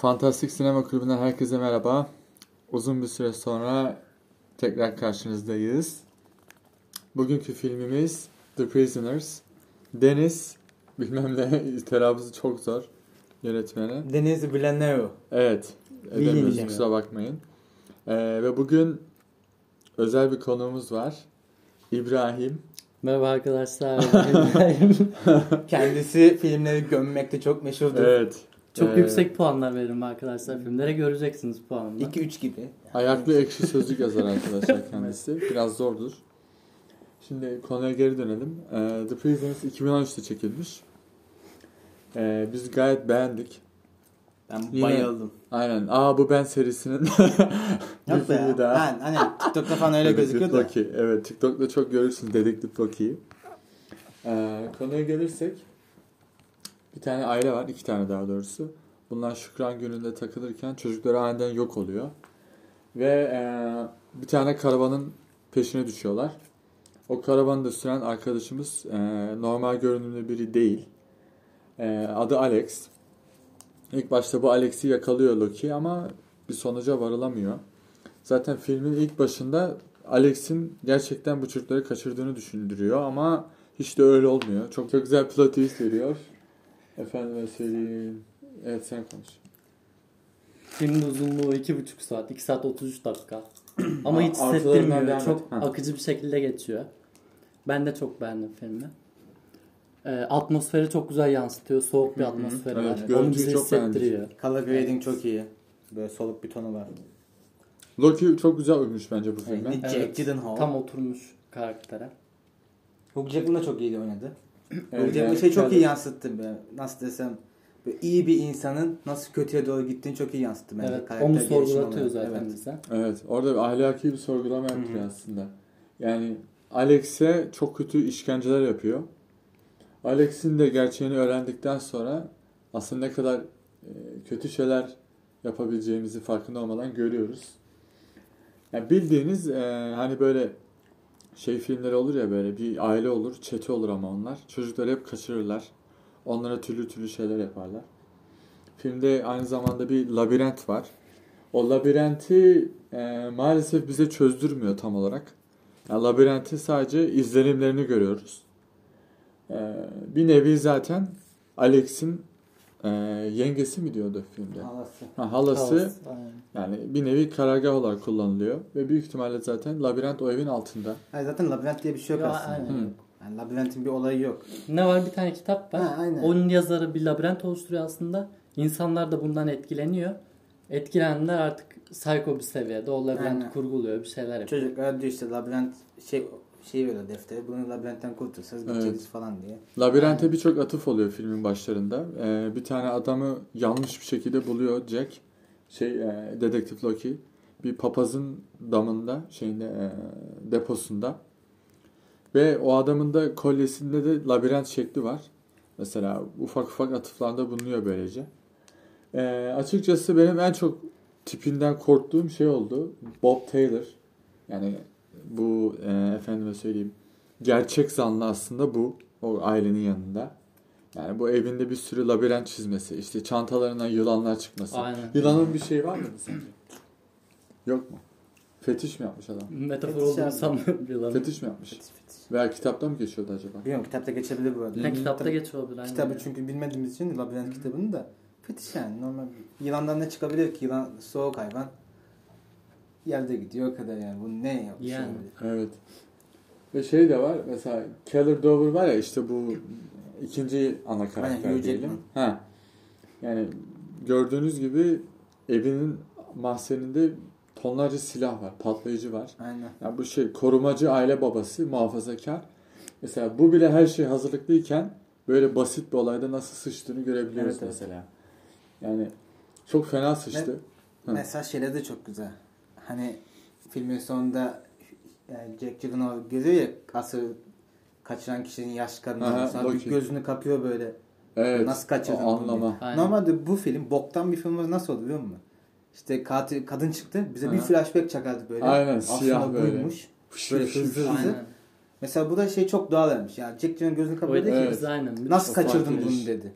Fantastik Sinema Kulübü'nden herkese merhaba. Uzun bir süre sonra tekrar karşınızdayız. Bugünkü filmimiz The Prisoners. Deniz, bilmem ne telaffuzı çok zor yönetmeni. Deniz Villeneuve. Evet, edemiyoruz diyeceğim kusura bakmayın. Ee, ve bugün özel bir konuğumuz var. İbrahim. Merhaba arkadaşlar. İbrahim. Kendisi filmleri gömmekte çok meşhurdur. Evet. Çok Ee, yüksek puanlar veririm arkadaşlar. Filmlere göreceksiniz puanını. 2-3 gibi. Ayaklı ekşi sözlük yazar arkadaşlar kendisi. Biraz zordur. Şimdi konuya geri dönelim. Ee, The Prisoners 2013'te çekilmiş. Ee, biz gayet beğendik. Ben Yine- bayıldım. Aynen. Aa bu ben serisinin Yok be filmi ya. daha. Ha, hani TikTok'ta falan öyle gözüküyor da. Evet TikTok'ta çok görürsün Dedektif Loki'yi. Ee, konuya gelirsek bir tane aile var. iki tane daha doğrusu. Bunlar Şükran gününde takılırken çocukları aniden yok oluyor. Ve e, bir tane karavanın peşine düşüyorlar. O karavanı da süren arkadaşımız e, normal görünümlü biri değil. E, adı Alex. İlk başta bu Alex'i yakalıyor Loki ama bir sonuca varılamıyor. Zaten filmin ilk başında Alex'in gerçekten bu çocukları kaçırdığını düşündürüyor ama hiç de öyle olmuyor. Çok çok güzel plot twist veriyor. Efendime söyleyeyim. Evet sen konuş. Filmin uzunluğu 2,5 saat. 2 saat 33 dakika. Ama hiç artılarından hissettirmiyor. devam et. Çok Ha. akıcı bir şekilde geçiyor. Ben de çok beğendim filmi. Ee, atmosferi çok güzel yansıtıyor. Soğuk bir atmosferi Evet, var. görüntüyü Onu bize çok beğendik. hissettiriyor. Color grading çok iyi. Böyle soluk bir tonu var. Loki çok güzel uymuş bence bu filme. Jack Evet. Gyllenhaal. Tam oturmuş karaktere. Hugh Jackman da çok iyi oynadı. Jackman yani şey çok iyi yansıttı be. Nasıl desem. Böyle iyi bir insanın nasıl kötüye doğru gittiğini çok iyi yansıttı bence. Evet, Karakter onu sorgulatıyor olarak. zaten Evet. bize. Evet, orada bir ahlaki bir sorgulama hı. aslında. Yani Alex'e çok kötü işkenceler yapıyor. Alex'in de gerçeğini öğrendikten sonra aslında ne kadar e, kötü şeyler yapabileceğimizi farkında olmadan görüyoruz. Yani bildiğiniz e, hani böyle şey filmleri olur ya böyle bir aile olur, çete olur ama onlar. Çocukları hep kaçırırlar. Onlara türlü türlü şeyler yaparlar. Filmde aynı zamanda bir labirent var. O labirenti e, maalesef bize çözdürmüyor tam olarak. Yani labirenti sadece izlenimlerini görüyoruz. E, bir nevi zaten Alex'in e, yengesi mi diyordu filmde? Halası. Ha, halası aynen. yani bir nevi karargah olarak kullanılıyor ve büyük ihtimalle zaten labirent o evin altında. Hayır zaten labirent diye bir şey yok Ya, aslında. aynen. Hı. Yani labirentin bir olayı yok. Ne var bir tane kitap var. Ha, aynen. Onun yazarı bir labirent oluşturuyor aslında. İnsanlar da bundan etkileniyor. Etkilenenler artık psycho bir seviyede o labirenti Aynen. kurguluyor bir şeyler yapıyor. Çocuklar diyor işte labirent şey şey veriyor defteri. Bunu labirentten kurtulsanız Evet. geçeriz falan diye. Labirente Aynen. birçok atıf oluyor filmin başlarında. Ee, bir tane adamı yanlış bir şekilde buluyor Jack. Şey e, dedektif Loki bir papazın damında şeyinde e, deposunda. Ve o adamın da kolyesinde de labirent şekli var. Mesela ufak ufak atıflarda bulunuyor böylece. Ee, açıkçası benim en çok tipinden korktuğum şey oldu. Bob Taylor. Yani bu e, efendime söyleyeyim gerçek zanlı aslında bu. O ailenin yanında. Yani bu evinde bir sürü labirent çizmesi. işte çantalarından yılanlar çıkması. Aynen. Yılanın bir şeyi var mıydı sence? Yok mu? Fetiş mi yapmış adam? Metafor Fetiş olduğunu abi. sanmıyorum. yılanın. Fetiş mi yapmış? Fetiş fetiş. Veya kitapta mı geçiyordu acaba? Bilmiyorum kitapta geçebilir bu arada. Ha, kitapta Tabii geçiyor olabilir. Kitabı çünkü bilmediğimiz için labirent kitabını da fetiş yani normal. Yılandan ne çıkabilir ki? Yılan soğuk hayvan. Yerde gidiyor o kadar yani. Bu ne yapmış Yani. olabilir? Evet. Ve şey de var mesela Keller Dover var ya işte bu ikinci ana karakter Hugh diyelim. Ha. Yani gördüğünüz gibi evinin mahzeninde tonlarca silah var, patlayıcı var. Aynen. Yani bu şey korumacı aile babası, muhafazakar. Mesela bu bile her şey hazırlıklıyken böyle basit bir olayda nasıl sıçtığını görebiliyoruz Evet, evet. mesela. Yani çok fena sıçtı. Hı. Mesela şeyler de çok güzel. Hani filmin sonunda yani Jack Gyllenhaal görüyor ya asıl kaçıran kişinin yaş Aha, kadını. Sonra bir gözünü kapıyor böyle. Evet. Nasıl kaçırdın o anlama. Normalde bu film boktan bir film nasıl olur biliyor musun? İşte katil kadın çıktı bize bir Aha. flashback çakardı böyle. Aynen, Aslında siyah böyle. buymuş. Böyle hızlı hızlı. Aynen. Mesela bu da şey çok doğal vermiş. Yani Jack Gyllenhaal gözünü kapıyor dedi ki Evet. Aynen. nasıl kaçırdın bunu dedi.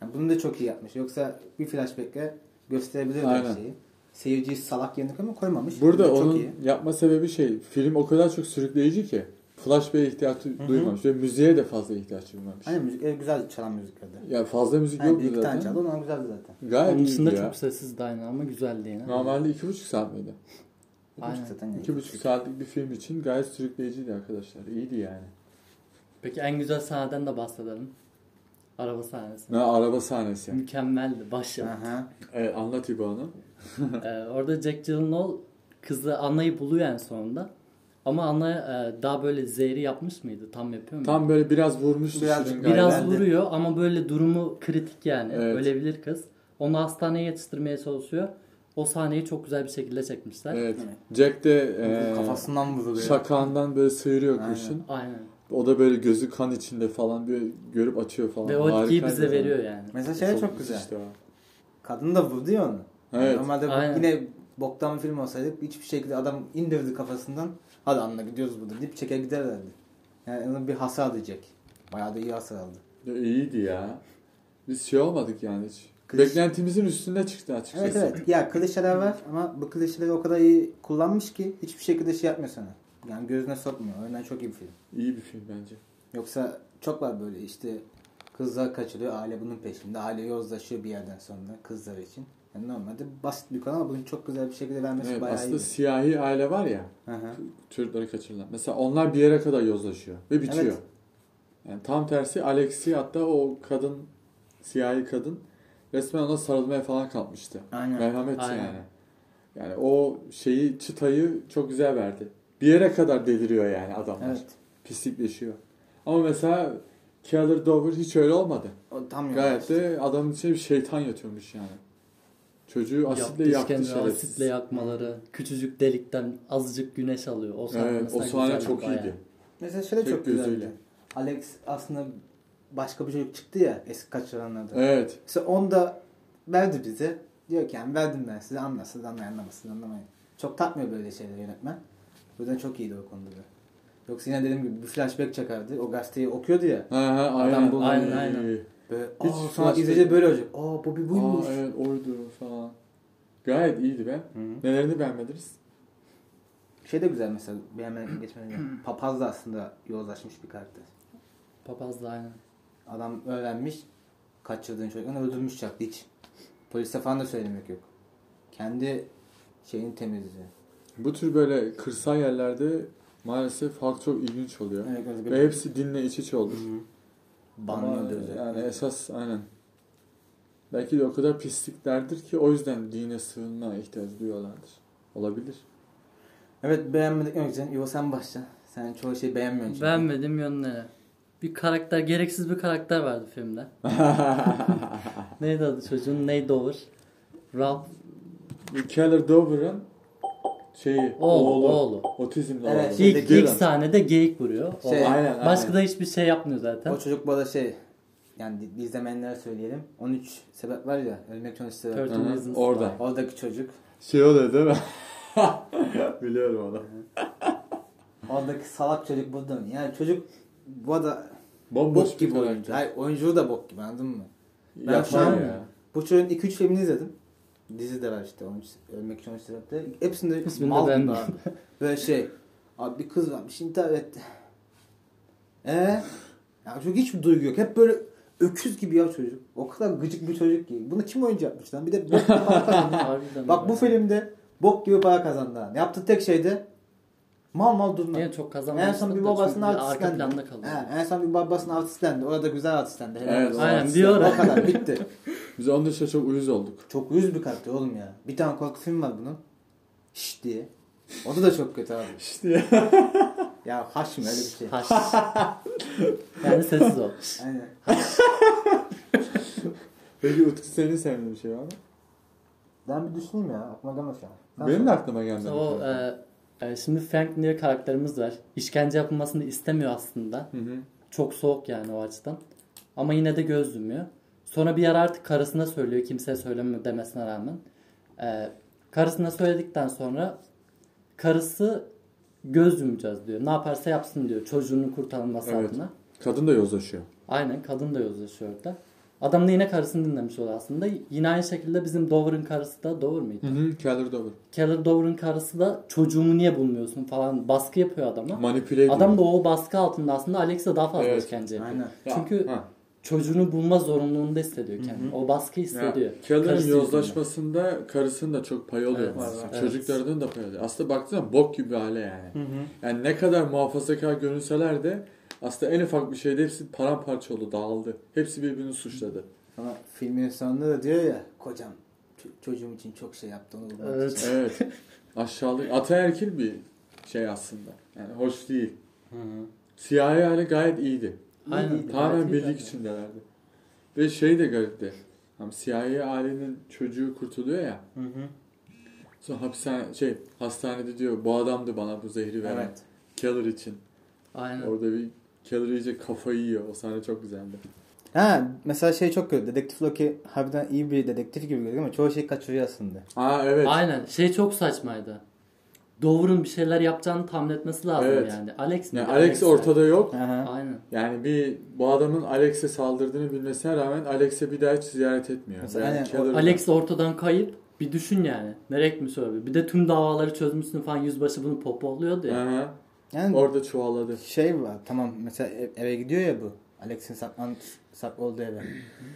Yani bunu da çok iyi yapmış. Yoksa bir flashback'e gösterebilir Aynen. her şeyi. Seyirciyi salak yerine koyma koymamış. Burada Bu da çok onun iyi. yapma sebebi şey, film o kadar çok sürükleyici ki flashback'e ihtiyaç duymamış ve müziğe de fazla ihtiyaç duymamış. Hani müzik e, güzel çalan müziklerde. Ya fazla müzik Hani yoktu bir iki tane zaten. çaldı onlar güzeldi zaten. Gayet Onun dışında iyiydi ya. çok sessizdi aynı ama güzeldi yine. Normalde iki buçuk saat miydi? İki Aynen. buçuk zaten. İki buçuk saatlik bir film için gayet sürükleyiciydi arkadaşlar. İyiydi yani. Peki en güzel sahneden de bahsedelim. Araba sahnesi. Ne araba sahnesi. Mükemmeldi. Başyapıt. Evet, anlat İbo. Ee, orada Jack Gyllenhaal kızı Anna'yı buluyor en sonunda. Ama Anna e, daha böyle zehri yapmış mıydı? Tam yapıyor mu? Tam böyle biraz vurmuştu Biraz- vuruyor ama böyle durumu kritik yani. Evet. Ölebilir kız. Onu hastaneye yetiştirmeye çalışıyor. O sahneyi çok güzel bir şekilde çekmişler. Evet. Evet. Jack de e, Kafasından vuruluyor. şakağından böyle sıyırıyor Aynen. kurşun. Aynen. O da böyle gözü kan içinde falan bir görüp atıyor falan. Ve o etkiyi bize zaten. veriyor yani. Mesela şey de çok güzel. Işte. Kadın da vurdu ya onu. Evet. Normalde Aynen. yine boktan bir film olsaydı hiçbir şekilde adam indirdi kafasından. Hadi anla gidiyoruz burada deyip çeker giderlerdi. Yani onun bir hasar alacak. Bayağı da iyi hasar aldı. Ya iyiydi ya. Biz şey olmadık yani hiç. Kliş- Beklentimizin üstünde çıktı açıkçası. Evet evet. Ya klişeler var ama bu klişeleri o kadar iyi kullanmış ki hiçbir şekilde şey yapmıyor sana. Yani gözüne sokmuyor. O yüzden çok iyi bir film. İyi bir film bence. Yoksa çok var böyle işte kızlar kaçırıyor. Aile bunun peşinde. Aile yozlaşıyor bir yerden sonra kızlar için. Yani normalde basit bir konu ama bunu çok güzel bir şekilde vermesi Evet, bayağı aslında iyi. siyahi aile var ya Hı hı. çocukları kaçırılan. Mesela onlar bir yere kadar yozlaşıyor ve bitiyor. Evet. Yani tam tersi Alexi hatta o kadın siyahi kadın resmen ona sarılmaya falan kalkmıştı. Aynen. Merhamet Aynen. yani. Yani o şeyi çıtayı çok güzel verdi. Bir yere kadar deliriyor yani adamlar. Evet. Pislikleşiyor. Ama mesela Keller Dover hiç öyle olmadı. O tam Gayet de adamın içine bir şeytan yatıyormuş yani. Çocuğu asitle yaktı şerefsiz. asitle yakmaları, küçücük delikten azıcık güneş alıyor. O sahne Evet, o sahne güzeldi çok bayağı. iyiydi. Mesela şöyle Tek çok güzeldi. gözüyle. Alex aslında başka bir çocuk çıktı ya eski kaçıranlardan. Evet. Mesela onu da verdi bize. Diyor ki yani verdim ben size anlarsınız anlayın anlamazsınız anlamayın. Çok takmıyor böyle şeyleri yönetmen. Bu yüzden çok iyiydi o konuda da. Yoksa yine dediğim gibi bir flashback çakardı. O gazeteyi okuyordu ya. Ha ha aynen. Adam bu- Aynen, aynen. Böyle Hiç aa, sonra izleyici böyle olacak. Aa bu bir buymuş. Aa evet oydu falan. Gayet iyiydi be. Hı hı. Nelerini beğenmediniz? Şey de güzel mesela beğenmeden geçmeden. Papaz da aslında yozlaşmış bir karakter. Papaz da aynen. Adam öğrenmiş. Kaçırdığın çocuklarını öldürmüş çaktı hiç. Polise falan da söylemek yok. Kendi şeyini temizliyor. Bu tür böyle kırsal yerlerde maalesef halk çok ilginç oluyor. Evet, evet, Ve hepsi dinle iç içe olur. Banlıyor yani esas aynen. Belki de o kadar pisliklerdir ki o yüzden dine sığınma ihtiyacı duyuyorlardır. Olabilir. Evet beğenmedik mi güzel? Yo sen başla. Sen çoğu şey beğenmiyorsun çünkü. Beğenmediğim yönleri. Bir karakter, gereksiz bir karakter vardı filmde. Neydi adı çocuğun? Ney Dover? Ralph. Keller Dover'ın şeyi, Oğlu, oğlu. oğlu. Otizmli Evet, oğlu. İlk, ilk sahnede geyik vuruyor. Şey, aynen, aynen. Başka da hiçbir şey yapmıyor zaten. O çocuk bu arada şey yani izlemeyenlere söyleyelim. 13 sebep var ya ölmek için 13 sebep. Hı hı, orada. Why. Oradaki çocuk. Şey oluyor değil mi? Biliyorum onu. Oradaki salak çocuk burada mı? Yani çocuk bu arada Bomboş bok gibi oyuncu. Hayır oyuncu da bok gibi anladın mı? Ben Yapma şu an- ya. Bu çocuğun 2-3 filmini izledim. Dizi de var işte 13, Ölmek için 13 sebepte. Hepsinde mal ben abi. Böyle şey. Abi bir kız varmış intihar etti. Eee? Ya çocuk hiçbir duygu yok. Hep böyle öküz gibi ya çocuk. O kadar gıcık bir çocuk ki. Bunu kim oyuncu yapmış lan? Bir de bok gibi para kazandı. Bak bu filmde bok gibi para kazandı. Yaptığı tek şey de mal mal durma. Yine çok En kazanmamıştı son bir da babasının artistlendi. arka planda kalıyor. He, en son bir babasının artistlendi. Orada güzel artistlendi. Helal Evet, Aynen, ara. O kadar bitti. Biz onun dışında çok uyuz olduk. Çok yüz bir karakter oğlum ya. Bir tane korku film var bunun. Şşş diye. O da çok kötü abi. İşte Ya haş mı öyle bir şey. Taş. yani sessiz ol. Aynen. Peki Utku senin sevdiğin bir şey var mı? Ben bir düşüneyim ya. Aklıma gelmez şu an. Sen Benim de aklıma gelmedi. O, e, e, şimdi Frank diye karakterimiz var. İşkence yapılmasını istemiyor aslında. Hı hı. Çok soğuk yani o açıdan. Ama yine de göz yumuyor. Sonra bir ara artık karısına söylüyor kimseye söylemiyor demesine rağmen. E, karısına söyledikten sonra karısı göz yumacağız diyor. Ne yaparsa yapsın diyor çocuğunun kurtarılması Evet. adına. Kadın da yozlaşıyor. Aynen kadın da yozlaşıyor orada. Adam da yine karısını dinlemiş oluyor aslında. Yine aynı şekilde bizim Dover'ın karısı da Dover mıydı? Hı hı. Keller Dover. Keller Dover'ın karısı da çocuğumu niye bulmuyorsun falan baskı yapıyor adama. Manipüle ediyor. Adam da o baskı altında aslında Alex'e daha fazla Evet. işkence yapıyor. Aynen. Ya, Çünkü ha. çocuğunu bulma zorunluluğunda hissediyor kendini. O baskı hissediyor. Keller'ın yozlaşmasında karısının da çok pay oluyor. Evet, evet. Çocuklarının da pay oluyor. Aslında baktığında bok gibi hale yani. Yani ne kadar muhafazakar görünseler de aslında en ufak bir şeyde hepsi paramparça oldu, dağıldı. Hepsi birbirini suçladı. Ama filmin sonunda da diyor ya kocam çocuğum için çok şey yaptı onu bulmak Evet. için. Evet. Aşağılık, ataerkil bir şey aslında. Yani hoş değil. Siyahi hali gayet iyiydi. Aynen. Tamamen birlik içindelerdi. Ve şey de garipti. Hem siyahi ailenin çocuğu kurtuluyor ya. Hı hı. Sonra hapishane, şey, hastanede diyor bu adamdı bana bu zehri veren. Evet. Keller için. Aynen. Orada bir Keller iyice kafayı yiyor. O sahne çok güzeldi. Ha mesela şey çok kötü. Dedektif Loki harbiden iyi bir dedektif gibi görünüyor ama çoğu şey kaçırıyor aslında. Aa evet. Aynen. Şey çok saçmaydı. Dover'ın bir şeyler yapacağını tahmin etmesi lazım Evet. yani. Alex mi? Yani Alex ortada yok. Aha. Aynen. Yani bir bu adamın Alex'e saldırdığını bilmesine rağmen Alex'e bir daha hiç ziyaret etmiyor. Mesela Yani aynen, Keller'ın- Alex ortadan kayıp. Bir düşün yani. Nereye gitmiş olabilir? Bir de tüm davaları çözmüşsün falan yüzbaşı bunu popoluyordu ya. Aha, Yani orada çuvalladı. şey var tamam mesela ev- eve gidiyor ya bu. Alex'in saklan saklı olduğu eve.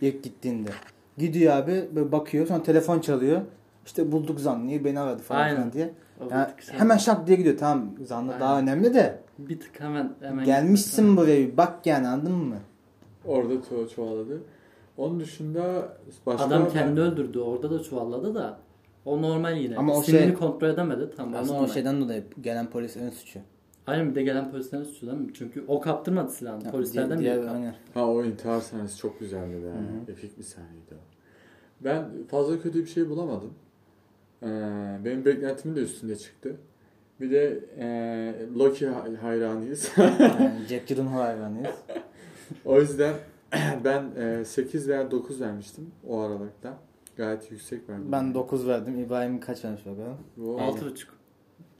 İlk gittiğinde. Gidiyor abi böyle bakıyor sonra telefon çalıyor. İşte bulduk zanlıyı beni aradı falan Aynen. filan diye. Yani hemen şak diye gidiyor tamam zanlı daha Aynen. önemli de. Bir tık hemen hemen Gelmişsin buraya bir bak yani anladın mı? Orada çu- çuvalladı. Onun dışında başka Adam kendini öldürdü. Orada da çuvalladı da. O normal yine. Ama o Sinini şey- kontrol edemedi. Tamam o Aslında normal. o şeyden dolayı gelen polis ön suçu. Aynen bir de gelen polislerden suçlu değil mi? Çünkü o kaptırmadı silahını. Polislerden diğer, biri kaptırdı. Ha o intihar sahnesi çok güzeldi be. Hı-hı. Efik bir sahneydi o. Ben fazla kötü bir şey bulamadım. Ee, benim beklentimin de üstünde çıktı. Bir de e, Loki hayranıyız. yani Jack Gyllenhaal hayranıyız. o yüzden ben e, 8 veya 9 vermiştim o aralıkta. Gayet yüksek verdim. Ben 9 verdim. İbrahim kaç vermiş bakalım? 6,5.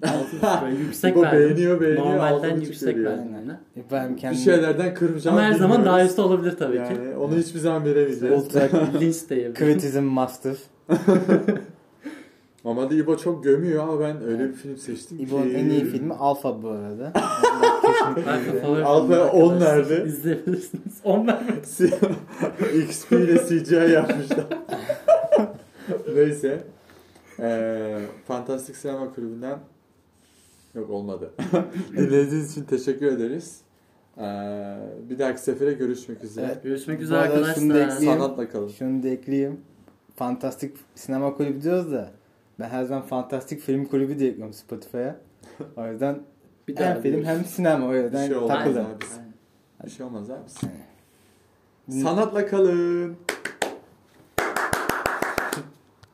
yüksek İbo verdim. beğeniyor beğeniyor. Normalden yüksek geliyor. verdim. Yani. İbrahim kendi... E bir şeylerden kıracağım. Ama her zaman daha üstü olabilir tabii yani, ki. Onu hiçbir zaman bilemeyeceğiz. Ultra linç de Kritizm master. Ama da İbo çok gömüyor ama ben öyle bir film seçtim İbo ki. İbo'nun en iyi filmi Alfa bu arada. Alfa 10 nerede? İzleyebilirsiniz. 10 nerede? XP ile CGI yapmışlar. Neyse. Ee, Fantastik Sinema Kulübü'nden yok olmadı. Dinlediğiniz için teşekkür ederiz. Ee, bir dahaki sefere görüşmek üzere. Evet. Görüşmek Bu üzere arada şunu da arkadaşlar. ekleyeyim. Sanatla kalın. Şunu da ekleyeyim. Fantastik sinema kulübü diyoruz da ben her zaman fantastik film kulübü diye ekliyorum Spotify'a. O yüzden Bir hem film hem sinema o yüzden Bir şey olmaz takılın. abi. Bir şey olmaz abi. Sanatla kalın.